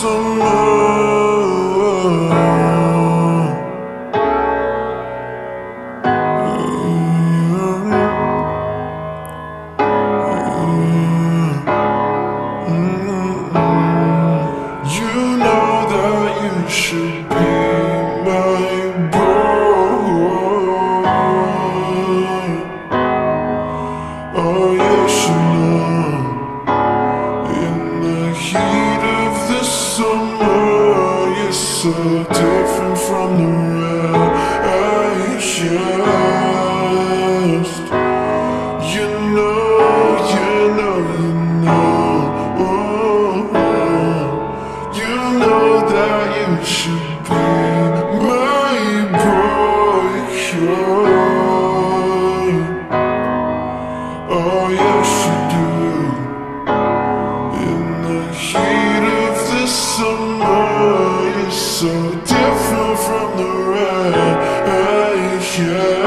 summer. so different from the real. I fell from the right, right yeah.